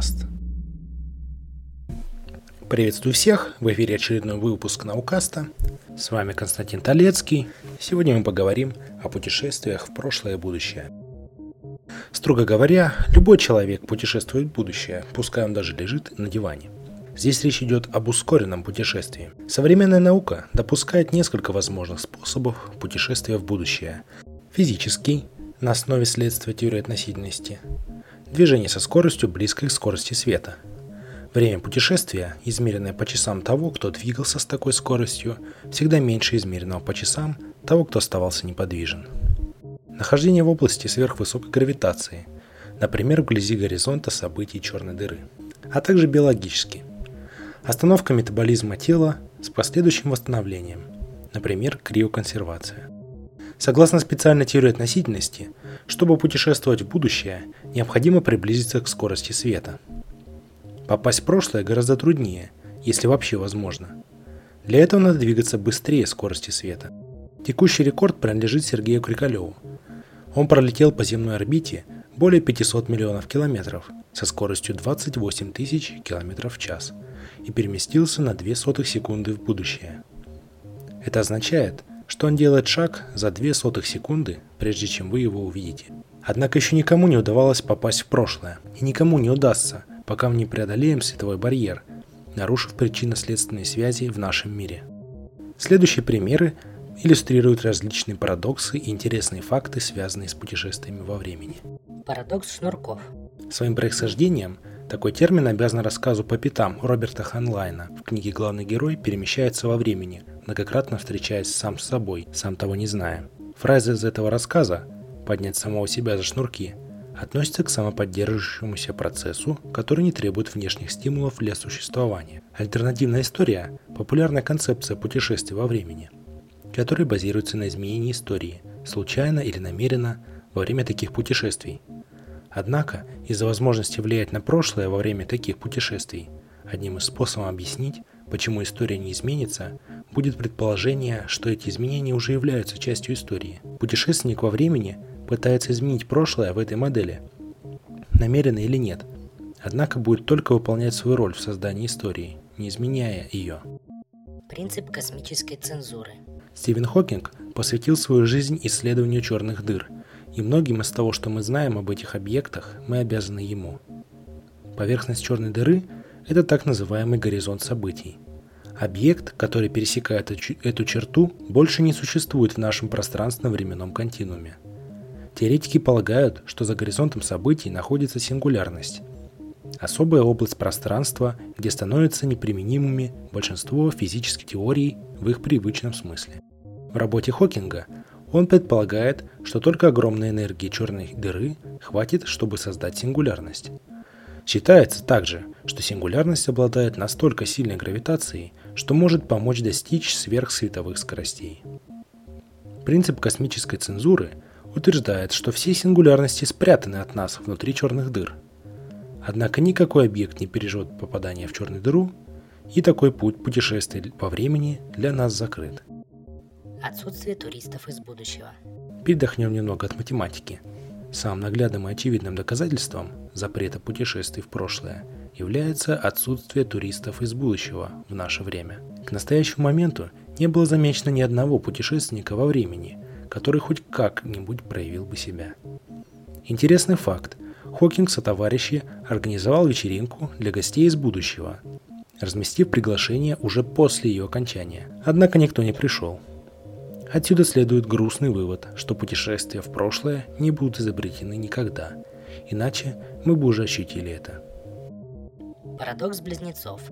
Наукаст. Приветствую всех, в эфире очередной выпуск Наукаста. С вами Константин Толецкий. Сегодня мы поговорим о путешествиях в прошлое и будущее. Строго говоря, любой человек путешествует в будущее, пускай он даже лежит на диване. Здесь речь идет об ускоренном путешествии. Современная наука допускает несколько возможных способов путешествия в будущее. Физический, на основе следствия теории относительности. Движение со скоростью, близкой к скорости света. Время путешествия, измеренное по часам того, кто двигался с такой скоростью, всегда меньше измеренного по часам того, кто оставался неподвижен. Нахождение в области сверхвысокой гравитации, например, вблизи горизонта событий черной дыры, а также биологически. Остановка метаболизма тела с последующим восстановлением, например, криоконсервация. Согласно специальной теории относительности, чтобы путешествовать в будущее, необходимо приблизиться к скорости света. Попасть в прошлое гораздо труднее, если вообще возможно. Для этого надо двигаться быстрее скорости света. Текущий рекорд принадлежит Сергею Крикалеву. Он пролетел по земной орбите более 500 миллионов километров со скоростью 28 тысяч километров в час и переместился на 2 сотых секунды в будущее. Это означает, что он делает шаг за 2 сотых секунды, прежде чем вы его увидите. Однако еще никому не удавалось попасть в прошлое, и никому не удастся, пока мы не преодолеем световой барьер, нарушив причинно-следственные связи в нашем мире. Следующие примеры иллюстрируют различные парадоксы и интересные факты, связанные с путешествиями во времени. Парадокс шнурков. Своим происхождением такой термин обязан рассказу по пятам Роберта Ханлайна. В книге главный герой перемещается во времени, многократно встречаясь сам с собой, сам того не зная. Фраза из этого рассказа «поднять самого себя за шнурки» относится к самоподдерживающемуся процессу, который не требует внешних стимулов для существования. Альтернативная история – популярная концепция путешествия во времени, которая базируется на изменении истории, случайно или намеренно, во время таких путешествий. Однако, из-за возможности влиять на прошлое во время таких путешествий, одним из способов объяснить, почему история не изменится, будет предположение, что эти изменения уже являются частью истории. Путешественник во времени пытается изменить прошлое в этой модели, намеренно или нет, однако будет только выполнять свою роль в создании истории, не изменяя ее. Принцип космической цензуры. Стивен Хокинг посвятил свою жизнь исследованию черных дыр, и многим из того, что мы знаем об этих объектах, мы обязаны ему. Поверхность черной дыры – это так называемый горизонт событий – Объект, который пересекает эту черту, больше не существует в нашем пространственно-временном континууме. Теоретики полагают, что за горизонтом событий находится сингулярность – особая область пространства, где становятся неприменимыми большинство физических теорий в их привычном смысле. В работе Хокинга он предполагает, что только огромной энергии черной дыры хватит, чтобы создать сингулярность. Считается также, что сингулярность обладает настолько сильной гравитацией, что может помочь достичь сверхсветовых скоростей. Принцип космической цензуры утверждает, что все сингулярности спрятаны от нас внутри черных дыр. Однако никакой объект не переживет попадание в черную дыру, и такой путь путешествия по времени для нас закрыт. Отсутствие туристов из будущего. Передохнем немного от математики. Самым наглядным и очевидным доказательством запрета путешествий в прошлое является отсутствие туристов из будущего в наше время. К настоящему моменту не было замечено ни одного путешественника во времени, который хоть как-нибудь проявил бы себя. Интересный факт. Хокинг со товарищи организовал вечеринку для гостей из будущего, разместив приглашение уже после ее окончания. Однако никто не пришел. Отсюда следует грустный вывод, что путешествия в прошлое не будут изобретены никогда, иначе мы бы уже ощутили это. Парадокс близнецов.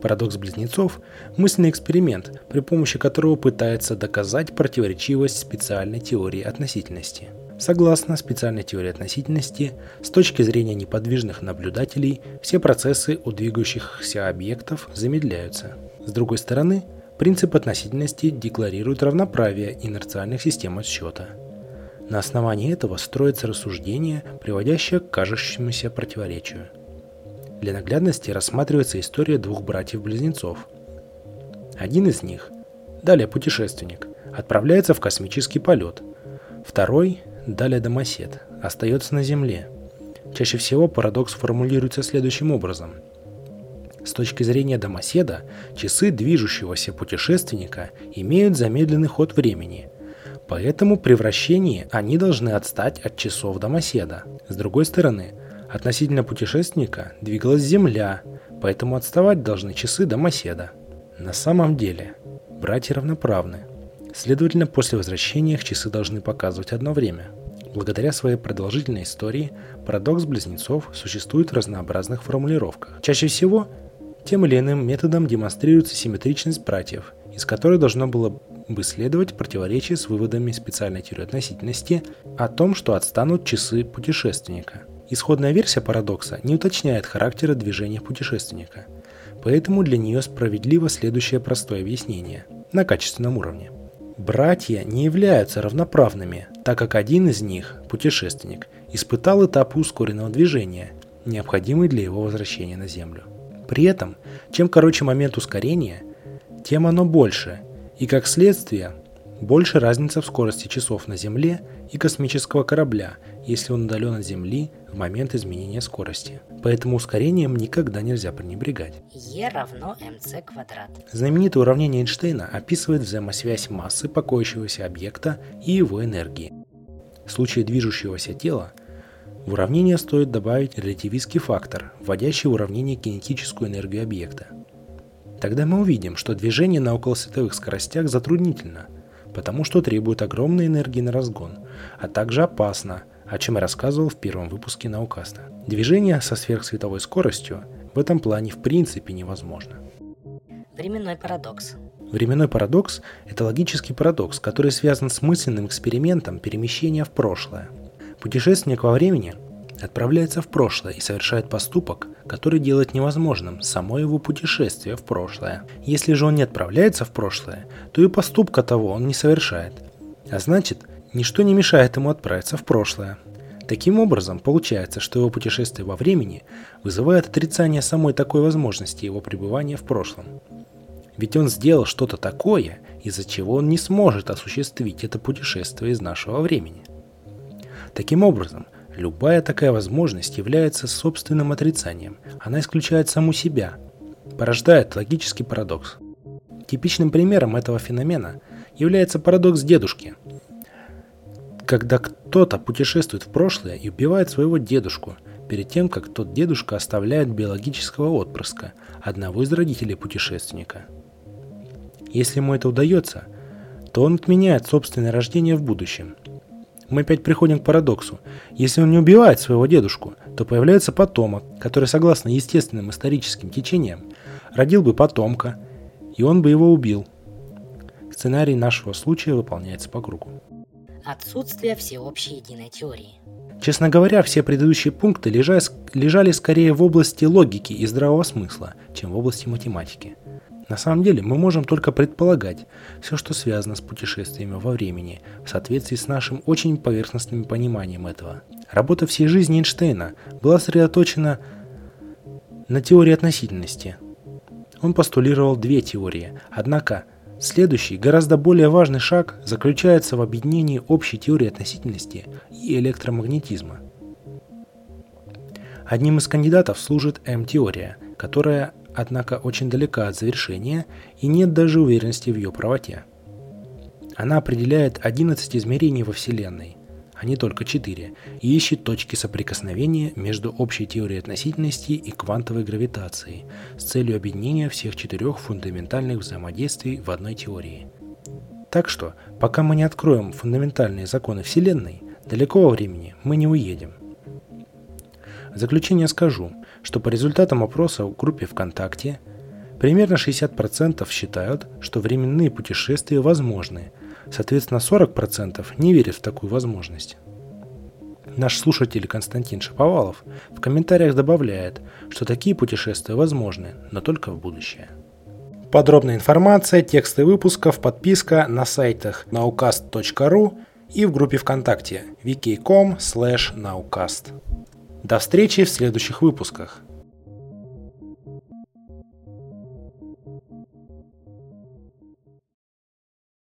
Парадокс близнецов – мысленный эксперимент, при помощи которого пытается доказать противоречивость специальной теории относительности. Согласно специальной теории относительности, с точки зрения неподвижных наблюдателей, все процессы у двигающихся объектов замедляются. С другой стороны, Принцип относительности декларирует равноправие инерциальных систем отсчета. На основании этого строится рассуждение, приводящее к кажущемуся противоречию. Для наглядности рассматривается история двух братьев-близнецов. Один из них, далее путешественник, отправляется в космический полет. Второй, далее домосед, остается на Земле. Чаще всего парадокс формулируется следующим образом. С точки зрения домоседа, часы движущегося путешественника имеют замедленный ход времени, поэтому при вращении они должны отстать от часов домоседа. С другой стороны, относительно путешественника двигалась Земля, поэтому отставать должны часы домоседа. На самом деле, братья равноправны. Следовательно, после возвращения их часы должны показывать одно время. Благодаря своей продолжительной истории, парадокс близнецов существует в разнообразных формулировках. Чаще всего тем или иным методом демонстрируется симметричность братьев, из которой должно было бы следовать противоречие с выводами специальной теории относительности о том, что отстанут часы путешественника. Исходная версия парадокса не уточняет характера движения путешественника, поэтому для нее справедливо следующее простое объяснение на качественном уровне. Братья не являются равноправными, так как один из них, путешественник, испытал этапы ускоренного движения, необходимый для его возвращения на Землю. При этом, чем короче момент ускорения, тем оно больше, и как следствие, больше разница в скорости часов на Земле и космического корабля, если он удален от Земли в момент изменения скорости. Поэтому ускорением никогда нельзя пренебрегать. Е равно mc квадрат. Знаменитое уравнение Эйнштейна описывает взаимосвязь массы покоящегося объекта и его энергии. В случае движущегося тела в уравнение стоит добавить релятивистский фактор, вводящий в уравнение кинетическую энергию объекта. Тогда мы увидим, что движение на околосветовых скоростях затруднительно, потому что требует огромной энергии на разгон, а также опасно, о чем я рассказывал в первом выпуске наукаста. Движение со сверхсветовой скоростью в этом плане в принципе невозможно. Временной парадокс. Временной парадокс – это логический парадокс, который связан с мысленным экспериментом перемещения в прошлое – Путешественник во времени отправляется в прошлое и совершает поступок, который делает невозможным само его путешествие в прошлое. Если же он не отправляется в прошлое, то и поступка того он не совершает. А значит, ничто не мешает ему отправиться в прошлое. Таким образом, получается, что его путешествие во времени вызывает отрицание самой такой возможности его пребывания в прошлом. Ведь он сделал что-то такое, из-за чего он не сможет осуществить это путешествие из нашего времени. Таким образом, любая такая возможность является собственным отрицанием. Она исключает саму себя, порождает логический парадокс. Типичным примером этого феномена является парадокс дедушки. Когда кто-то путешествует в прошлое и убивает своего дедушку, перед тем, как тот дедушка оставляет биологического отпрыска, одного из родителей путешественника. Если ему это удается, то он отменяет собственное рождение в будущем – мы опять приходим к парадоксу. Если он не убивает своего дедушку, то появляется потомок, который, согласно естественным историческим течениям, родил бы потомка, и он бы его убил. Сценарий нашего случая выполняется по кругу. Отсутствие всеобщей единой теории. Честно говоря, все предыдущие пункты лежали, скорее в области логики и здравого смысла, чем в области математики. На самом деле мы можем только предполагать все, что связано с путешествиями во времени, в соответствии с нашим очень поверхностным пониманием этого. Работа всей жизни Эйнштейна была сосредоточена на теории относительности. Он постулировал две теории, однако следующий, гораздо более важный шаг заключается в объединении общей теории относительности и электромагнетизма. Одним из кандидатов служит М-теория, которая однако очень далека от завершения и нет даже уверенности в ее правоте. Она определяет 11 измерений во Вселенной, а не только 4, и ищет точки соприкосновения между общей теорией относительности и квантовой гравитацией с целью объединения всех четырех фундаментальных взаимодействий в одной теории. Так что, пока мы не откроем фундаментальные законы Вселенной, далеко во времени мы не уедем. В заключение скажу, что по результатам опроса в группе ВКонтакте примерно 60% считают, что временные путешествия возможны, соответственно 40% не верят в такую возможность. Наш слушатель Константин Шаповалов в комментариях добавляет, что такие путешествия возможны, но только в будущее. Подробная информация, тексты выпусков, подписка на сайтах naukast.ru и в группе ВКонтакте wiki.com/naukast. До встречи в следующих выпусках.